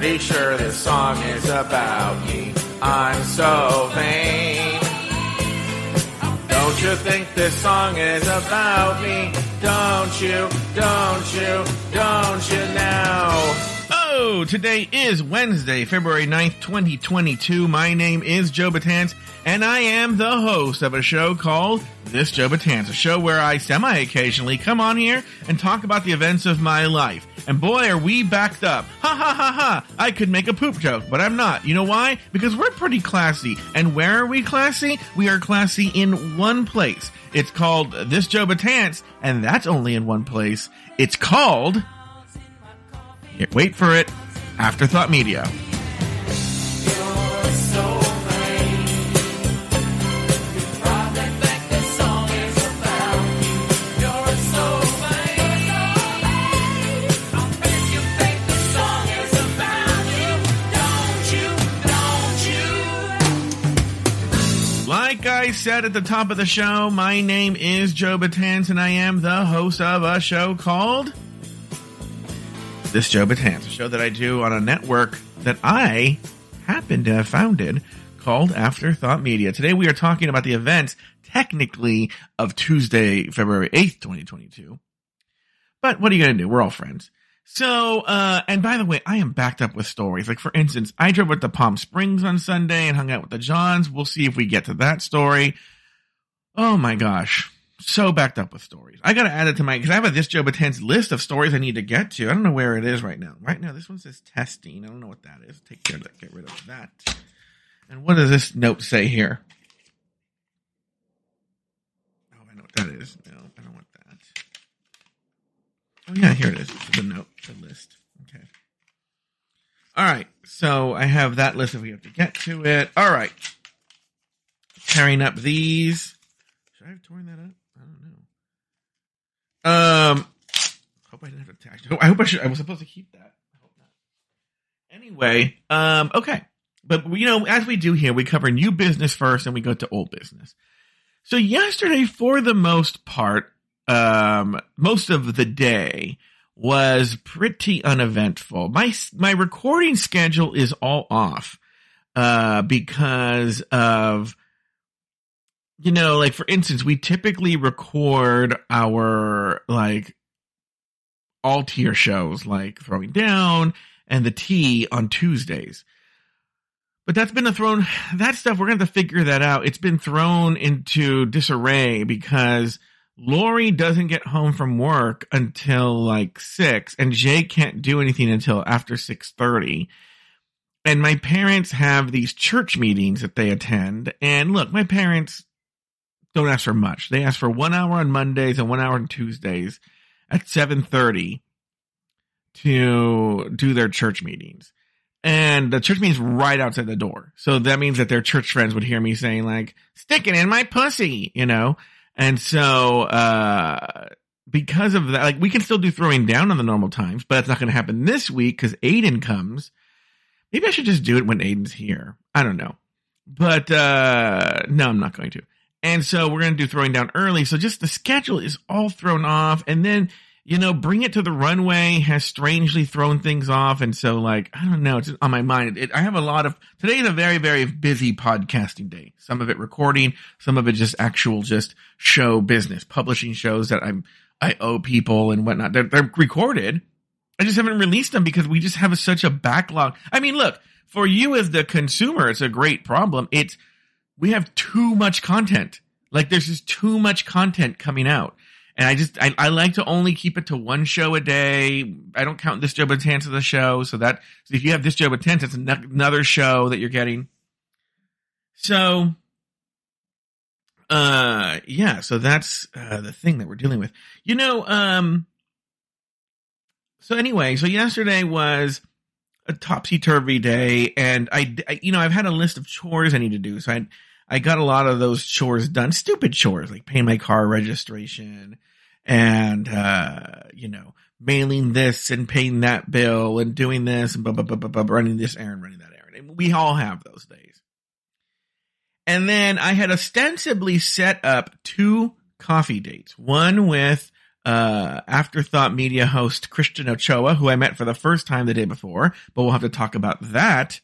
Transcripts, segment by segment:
pretty sure this song is about me. I'm so vain. Don't you think this song is about me? Don't you, don't you, don't you now? Today is Wednesday, February 9th, 2022. My name is Joe Betance, and I am the host of a show called This Joe Betance, a show where I semi-occasionally come on here and talk about the events of my life. And boy, are we backed up. Ha ha ha ha. I could make a poop joke, but I'm not. You know why? Because we're pretty classy. And where are we classy? We are classy in one place. It's called This Joe Betance, and that's only in one place. It's called Wait for it. Afterthought Media. Like I said at the top of the show, my name is Joe Betance, and I am the host of a show called This Joe Betance, a show that I do on a network that I happen to have founded called Afterthought Media. Today we are talking about the events, technically, of Tuesday, February 8th, 2022. But what are you going to do? We're all friends. So, uh, and by the way, I am backed up with stories. Like, for instance, I drove up to Palm Springs on Sunday and hung out with the Johns. We'll see if we get to that story. Oh my gosh. So backed up with stories. I gotta add it to my, cause I have a This Joe Betance list of stories I need to get to. I don't know where it is right now. Right now, this one says testing. I don't know what that is. Take care of that. Get rid of that. And what does this note say here? Oh, I know what that is. No, I don't want that. Oh yeah, here it is. The note, the list. Okay. All right. So I have that list if we have to get to it. All right. Tearing up these. Should I have torn that up? I don't know. Um. Hope I didn't have to attach. I hope I should. I was supposed to keep that. I hope not. Anyway. Um. Okay. But you know, as we do here, we cover new business first, and we go to old business. So yesterday, for the most part, um, most of the day was pretty uneventful. My my recording schedule is all off uh, because of you know, like for instance, we typically record our like all tier shows like Throwing Down and the Tea on Tuesdays. But that's been a thrown that stuff we're going to have to figure that out. It's been thrown into disarray because Lori doesn't get home from work until like six, and Jay can't do anything until after six thirty. And my parents have these church meetings that they attend. And look, my parents don't ask for much. They ask for one hour on Mondays and one hour on Tuesdays at seven thirty to do their church meetings. And the church meeting's right outside the door. So that means that their church friends would hear me saying like, sticking in my pussy, you know? And so, uh, because of that, like we can still do throwing down on the normal times, but that's not going to happen this week because Aiden comes. Maybe I should just do it when Aiden's here. I don't know. But, uh, no, I'm not going to. And so we're going to do throwing down early. So just the schedule is all thrown off. And then, you know, bring it to the runway has strangely thrown things off. And so like, I don't know, it's on my mind. It, I have a lot of, today is a very, very busy podcasting day. Some of it recording, some of it just actual just show business, publishing shows that I'm, I owe people and whatnot. They're, they're recorded. I just haven't released them because we just have such a backlog. I mean, look, for you as the consumer, it's a great problem. It's, we have too much content. Like there's just too much content coming out. And I just, I, I like to only keep it to one show a day. I don't count this Joe Betance as a show. So that, so if you have this Joe Betance, it's another show that you're getting. So, uh, yeah, so that's, uh, the thing that we're dealing with. You know, um, so anyway, so yesterday was a topsy turvy day and I, I, you know, I've had a list of chores I need to do. So I, I got a lot of those chores done, stupid chores like paying my car registration and, uh, you know, mailing this and paying that bill and doing this and blah, blah, blah, blah, blah, running this errand, running that errand. And we all have those days. And then I had ostensibly set up two coffee dates, one with uh, Afterthought Media host Christian Ochoa, who I met for the first time the day before, but we'll have to talk about that.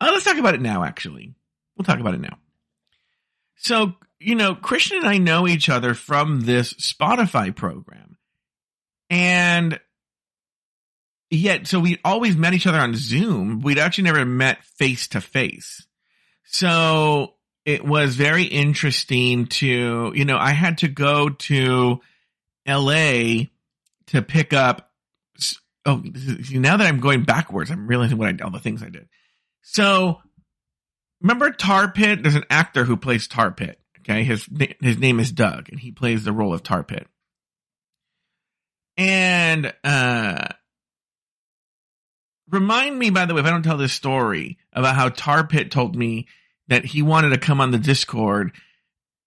Uh, let's talk about it now, actually. We'll talk about it now. So, you know, Christian and I know each other from this Spotify program. And yet, so we always met each other on Zoom. We'd actually never met face to face. So it was very interesting to, you know, I had to go to LA to pick up. Oh, now that I'm going backwards, I'm realizing what I, all the things I did. So remember Tar Pit? There's an actor who plays Tar Pit. Okay. His, his name is Doug and he plays the role of Tar Pit. And, uh, remind me, by the way, if I don't tell this story about how Tar Pit told me that he wanted to come on the Discord.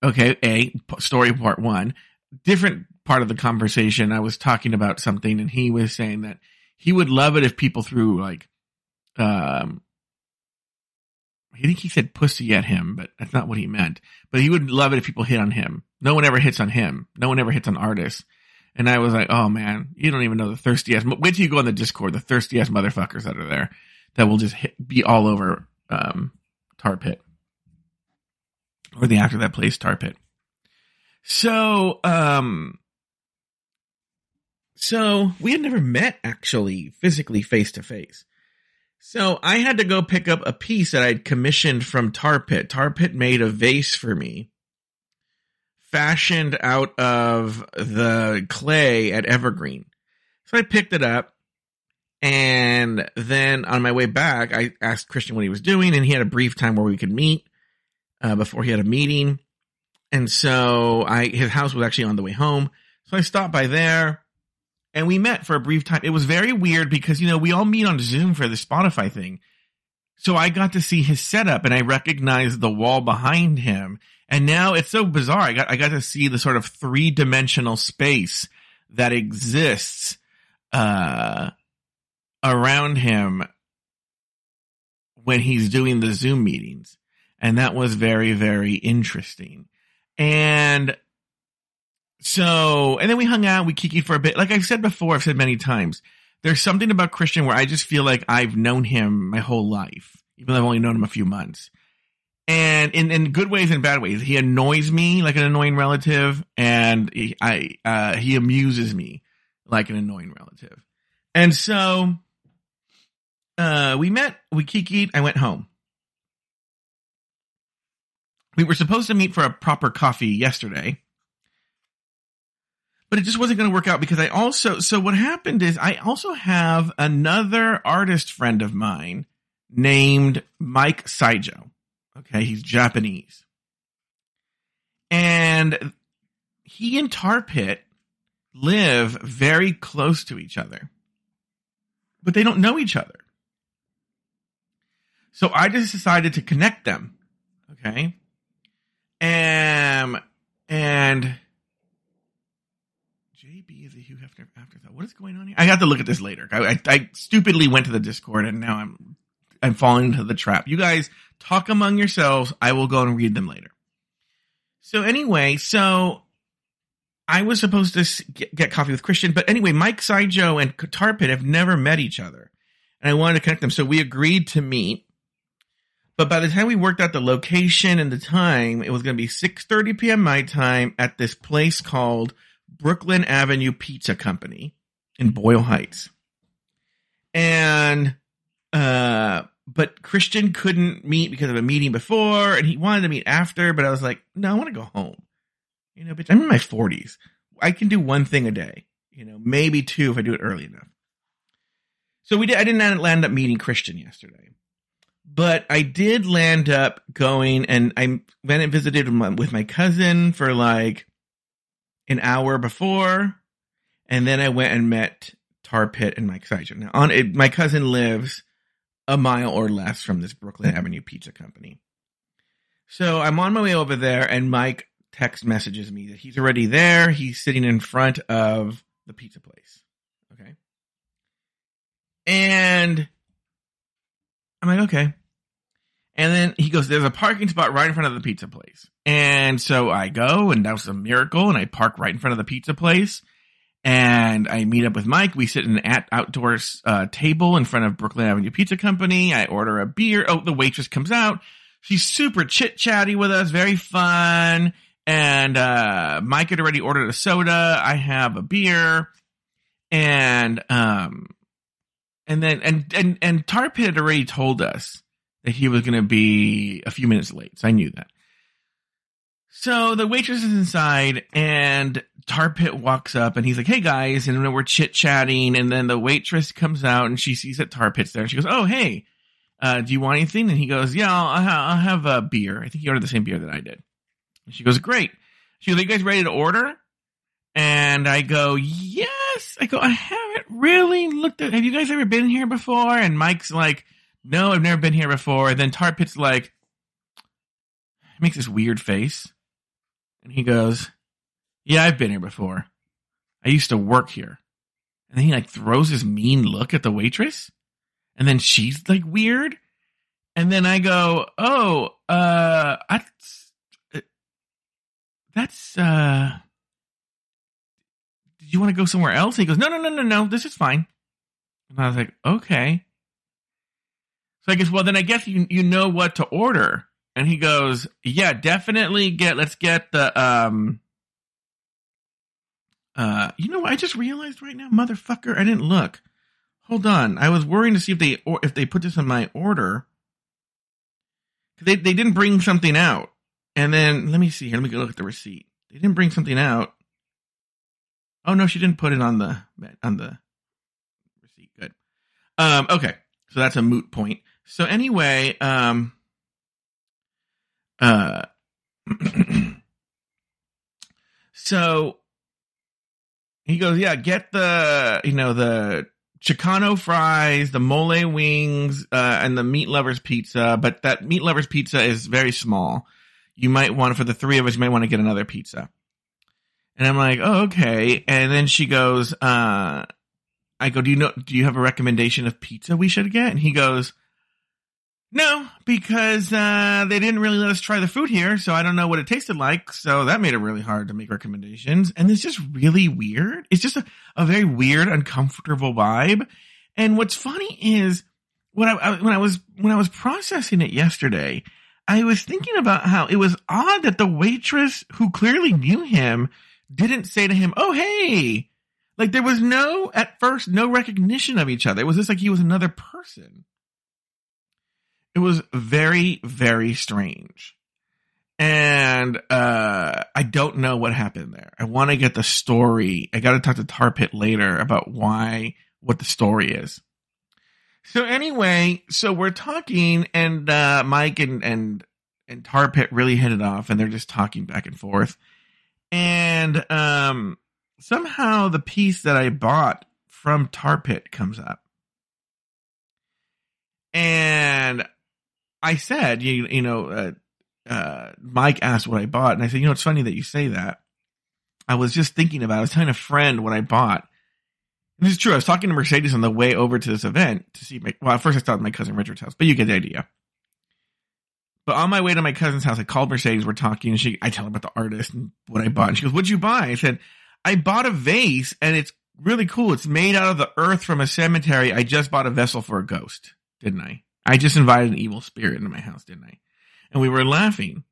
Okay. A story part one, different part of the conversation. I was talking about something and he was saying that he would love it if people threw like, um, I think he said pussy at him, but that's not what he meant. But he would love it if people hit on him. No one ever hits on him. No one ever hits on artists. And I was like, oh man, you don't even know the thirsty ass. Wait till you go on the Discord, the thirsty ass motherfuckers that are there that will just hit, be all over um, Tar Pit or the actor that plays Tar Pit. So, um, so we had never met actually physically face to face. So I had to go pick up a piece that I'd commissioned from Tar Pit. Tar Pit made a vase for me, fashioned out of the clay at Evergreen. So I picked it up. And then on my way back, I asked Christian what he was doing, and he had a brief time where we could meet uh, before he had a meeting. And so I, his house was actually on the way home. So I stopped by there and we met for a brief time. It was very weird because, you know, we all meet on Zoom for the Spotify thing. So I got to see his setup and I recognized the wall behind him. And now it's so bizarre. I got, I got to see the sort of three dimensional space that exists, uh, around him when he's doing the Zoom meetings. And that was very, very interesting. And so, and then we hung out, we kikied for a bit. Like I've said before, I've said many times, there's something about Christian where I just feel like I've known him my whole life, even though I've only known him a few months. And in, in good ways and bad ways, he annoys me like an annoying relative, and he, I uh, he amuses me like an annoying relative. And so, uh, we met, we kikied, I went home. We were supposed to meet for a proper coffee yesterday, but it just wasn't going to work out because I also, so what happened is I also have another artist friend of mine named Mike Saijo. Okay. He's Japanese. And he and Tar Pit live very close to each other, but they don't know each other. So I just decided to connect them. Okay. And JB is a Hugh Hefner afterthought. What is going on here? I have to look at this later. I, I, I stupidly went to the Discord and now I'm I'm falling into the trap. You guys talk among yourselves. I will go and read them later. So anyway, so I was supposed to get, get coffee with Christian, but anyway, Mike Saijo and Tar Pit have never met each other, and I wanted to connect them. So we agreed to meet but by the time we worked out the location and the time, it was going to be 6:30 p.m. my time at this place called Brooklyn Avenue Pizza Company in Boyle Heights. And uh but Christian couldn't meet because of a meeting before and he wanted to meet after, but I was like, "No, I want to go home." You know, bitch, I'm in my 40s. I can do one thing a day, you know, maybe two if I do it early enough. So we did I didn't land up meeting Christian yesterday but I did land up going and I went and visited with my cousin for like an hour before. And then I went and met Tar Pit and Mike Saijo. Now, on it, my cousin lives a mile or less from this Brooklyn Avenue pizza company. So I'm on my way over there, and Mike text messages me that he's already there. He's sitting in front of the pizza place. Okay. And I'm like, okay. And then he goes, there's a parking spot right in front of the pizza place. And so I go and that was a miracle and I park right in front of the pizza place. and I meet up with Mike. We sit in an at outdoor uh, table in front of Brooklyn Avenue Pizza Company. I order a beer. Oh, the waitress comes out. She's super chit chatty with us, very fun. And uh, Mike had already ordered a soda. I have a beer, and um, and then and and and Tar Pit had already told us that he was going to be a few minutes late, so I knew that. So the waitress is inside, and Tar Pit walks up, and he's like, "Hey guys," and we're chit chatting, and then the waitress comes out, and she sees that Tar Pit's there, and she goes, "Oh hey, uh, do you want anything?" And he goes, "Yeah, I'll, I'll have a beer." I think he ordered the same beer that I did. And she goes, "Great." She goes, "Are you guys ready to order?" And I go, "Yes." I go, "I haven't really looked at. Have you guys ever been here before?" And Mike's like, "No, I've never been here before." And then Tar Pit's like, makes this weird face. And he goes, Yeah, I've been here before. I used to work here. And then he like throws his mean look at the waitress. And then she's like weird. And then I go, Oh, uh, I, that's, uh, did you want to go somewhere else? And he goes, No, no, no, no, no, this is fine. And I was like, Okay. So I guess, well, then I guess you, you know what to order. And he goes, "Yeah, definitely get. Let's get the um. Uh, you know what? I just realized right now, motherfucker. I didn't look. Hold on. I was worrying to see if they or if they put this in my order. They they didn't bring something out, and then let me see here. Let me go look at the receipt. They didn't bring something out. Oh no, she didn't put it on the on the receipt. Good. Um. Okay. So that's a moot point. So anyway, um uh, so he goes, yeah, get the, you know, the Chicano fries, the mole wings, uh, and the meat lovers pizza. But that meat lovers pizza is very small. You might want, for the three of us, you might want to get another pizza. And I'm like, oh, okay. And then she goes, uh, I go, do you know, do you have a recommendation of pizza we should get? And he goes, no, because uh, they didn't really let us try the food here, so I don't know what it tasted like. So that made it really hard to make recommendations. And it's just really weird. It's just a, a very weird, uncomfortable vibe. And what's funny is when I, I when I was when I was processing it yesterday, I was thinking about how it was odd that the waitress who clearly knew him didn't say to him, "Oh, hey." Like there was no at first no recognition of each other. It was just like he was another person. It was very, very strange. And uh, I don't know what happened there. I want to get the story. I got to talk to Tar Pit later about why, what the story is. So anyway, so we're talking, and uh, Mike and and and Tar Pit really hit it off, and they're just talking back and forth. And um, somehow the piece that I bought from Tar Pit comes up, and I said, you, you know, uh, uh, Mike asked what I bought, and I said, you know, it's funny that you say that. I was just thinking about. It. I was telling a friend what I bought. And this is true. I was talking to Mercedes on the way over to this event to see. My, well, at first I stopped at my cousin Richard's house, but you get the idea. But on my way to my cousin's house, I called Mercedes. We're talking, and she, I tell her about the artist and what I bought. And she goes, "What'd you buy?" I said, "I bought a vase, and it's really cool. It's made out of the earth from a cemetery. I just bought a vessel for a ghost, didn't I?" I just invited an evil spirit into my house, didn't I? And we were laughing.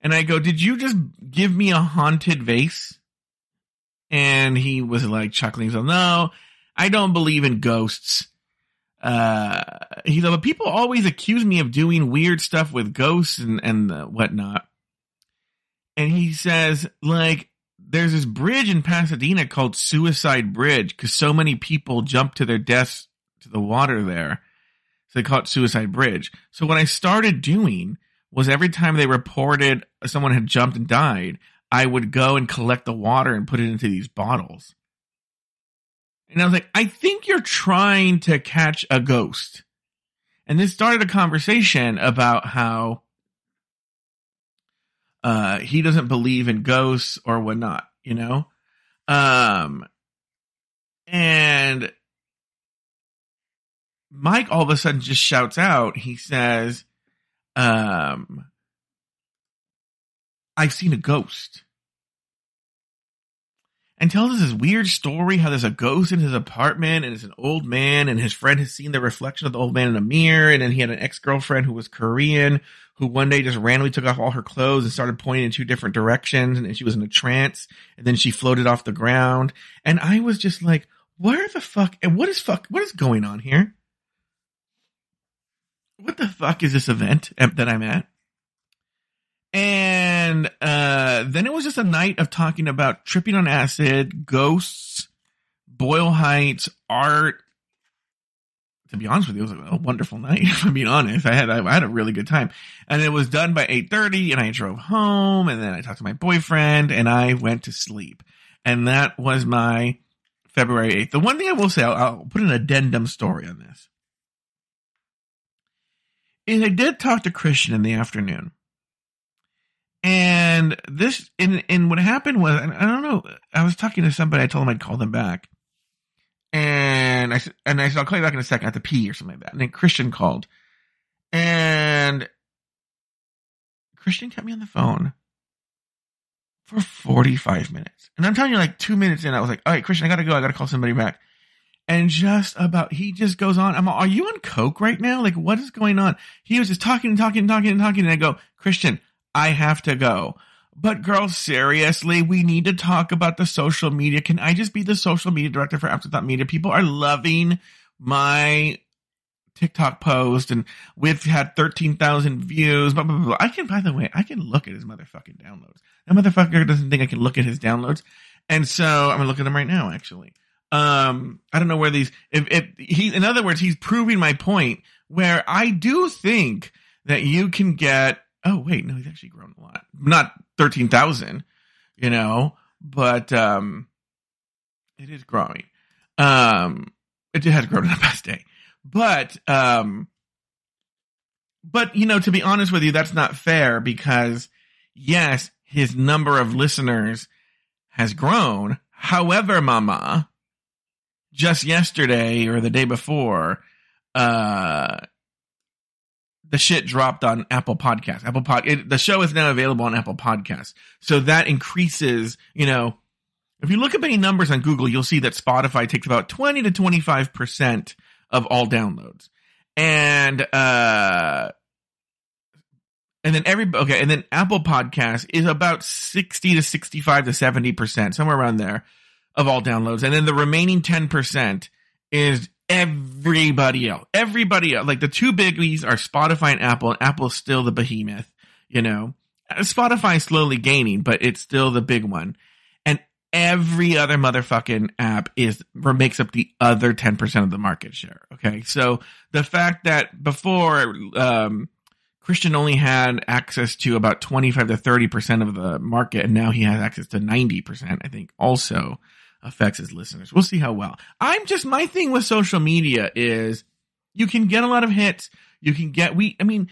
And I go, Did you just give me a haunted vase? And he was like chuckling. So, no, I don't believe in ghosts. Uh, he's but people always accuse me of doing weird stuff with ghosts and, and whatnot. And he says, like, there's this bridge in Pasadena called Suicide Bridge because so many people jump to their deaths to the water there they call it Suicide Bridge. So what I started doing was every time they reported someone had jumped and died, I would go and collect the water and put it into these bottles. And I was like, I think you're trying to catch a ghost. And this started a conversation about how uh, he doesn't believe in ghosts or whatnot, you know? Um, and Mike all of a sudden just shouts out, he says, um, I've seen a ghost. and tells us this weird story how there's a ghost in his apartment and it's an old man and his friend has seen the reflection of the old man in a mirror and then he had an ex-girlfriend who was Korean who one day just randomly took off all her clothes and started pointing in two different directions and she was in a trance and then she floated off the ground. And I was just like where the fuck? And what is fuck what is going on here what the fuck is this event that I'm at and uh, then it was just a night of talking about tripping on acid, ghosts, Boyle Heights, art. To be honest with you, it was a wonderful night. If I'm being honest, I had I had a really good time, and it was done by eight thirty. And I drove home, and then I talked to my boyfriend, and I went to sleep. And that was my February eighth. The one thing I will say, I'll, I'll put an addendum story on this. I did talk to Christian in the afternoon and this, and, and what happened was, I don't know, I was talking to somebody, I told them I'd call them back. And I said, and I said, I'll call you back in a second I at the P or something like that. And then Christian called. And Christian kept me on the phone for 45 minutes. And I'm telling you, like two minutes in, I was like, all right, Christian, I gotta go. I gotta call somebody back. And just about, he just goes on. I'm, are you on coke right now? Like, what is going on? He was just talking and talking and talking and talking. And I go, Christian, I have to go. But girl, seriously, we need to talk about the social media. Can I just be the social media director for Afterthought Media? People are loving my TikTok post and we've had 13,000 views, blah, blah, blah. I can, by the way, I can look at his motherfucking downloads. That motherfucker doesn't think I can look at his downloads. And so I'm gonna look at them right now, actually. Um, I don't know where these, if, if he, in other words, he's proving my point where I do think that you can get oh wait, no, he's actually grown a lot. Not thirteen thousand, you know, but um, it is growing. Um, it has grown in the past day, but um, but you know, to be honest with you, that's not fair because yes, his number of listeners has grown. However, Mama, just yesterday or the day before, uh, the shit dropped on Apple Podcasts. Apple Pod, it, the show is now available on Apple Podcasts. So that increases, you know, if you look up any numbers on Google, you'll see that Spotify takes about 20 to 25% of all downloads. And, uh, and then every, okay, and then Apple Podcast is about 60 to 65 to 70%, somewhere around there of all downloads. And then the remaining 10% is everybody else. Everybody else. Like the two biggies are Spotify and Apple, and Apple's still the behemoth, you know. Spotify slowly gaining, but it's still the big one. And every other motherfucking app is makes up the other 10% of the market share. Okay. So the fact that before um Christian only had access to about 25 to 30% of the market, and now he has access to 90%, I think, also affects his listeners. We'll see how well. I'm just, my thing with social media is you can get a lot of hits. You can get, we, I mean,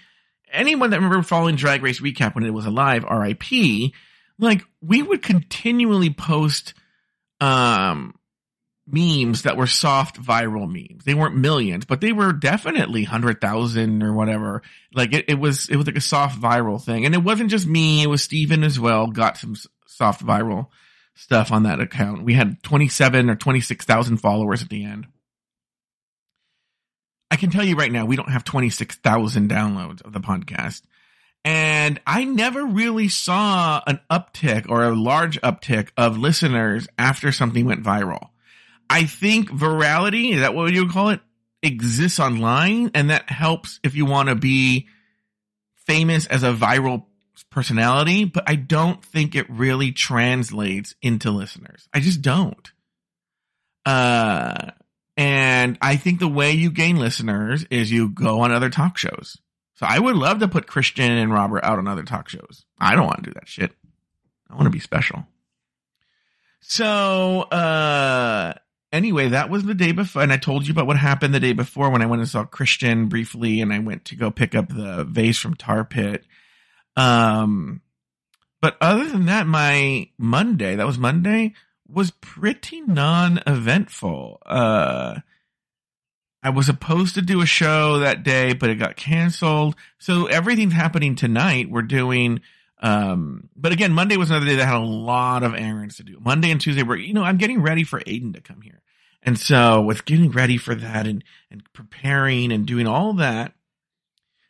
anyone that remember following Drag Race Recap when it was alive, RIP, like we would continually post, um, memes that were soft viral memes. They weren't millions, but they were definitely hundred thousand or whatever. Like it, it was, it was like a soft viral thing. And it wasn't just me. It was Steven as well. Got some soft viral stuff on that account. We had 27 or 26,000 followers at the end. I can tell you right now, we don't have 26,000 downloads of the podcast. And I never really saw an uptick or a large uptick of listeners after something went viral. I think virality, is that what you would call it, exists online and that helps if you want to be famous as a viral personality, but I don't think it really translates into listeners. I just don't. Uh, and I think the way you gain listeners is you go on other talk shows. So I would love to put Christian and Robert out on other talk shows. I don't want to do that shit. I want to be special. So, uh, anyway, that was the day before. And I told you about what happened the day before when I went and saw Christian briefly and I went to go pick up the vase from Tar Pit um, but other than that, my Monday, that was Monday, was pretty non-eventful. Uh, I was supposed to do a show that day, but it got canceled. So everything's happening tonight. We're doing, Um, but again, Monday was another day that had a lot of errands to do. Monday and Tuesday were, you know, I'm getting ready for Aiden to come here. And so with getting ready for that and, and preparing and doing all that,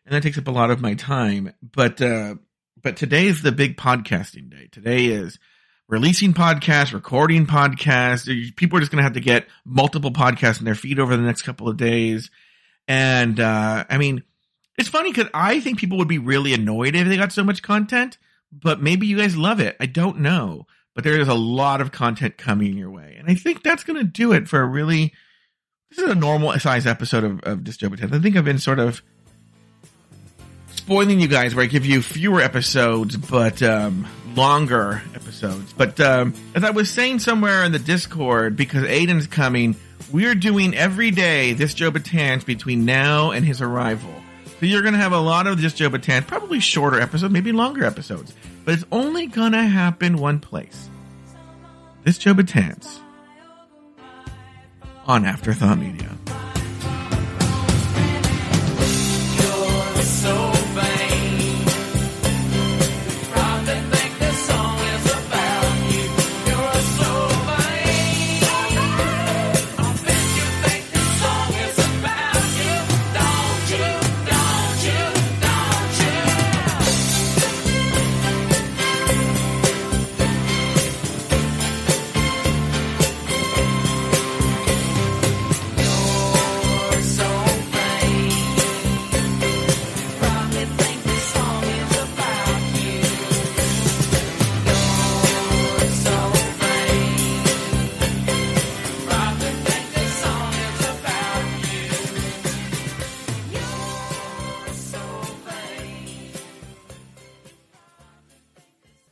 and that takes up a lot of my time. But, uh, but today is the big podcasting day. Today is releasing podcasts, recording podcasts. People are just going to have to get multiple podcasts in their feed over the next couple of days. And, uh, I mean, it's funny because I think people would be really annoyed if they got so much content, but maybe you guys love it. I don't know. But there is a lot of content coming your way. And I think that's going to do it for a really, this is a normal size episode of, of Dystopia I think I've been sort of spoiling you guys where I give you fewer episodes, but um, longer episodes. But um, as I was saying somewhere in the Discord, because Aiden's coming, we're doing every day this Joe Betance between now and his arrival. So you're going to have a lot of this Joe Betance, probably shorter episodes, maybe longer episodes. But it's only going to happen one place. This Joe Betance on Afterthought Media.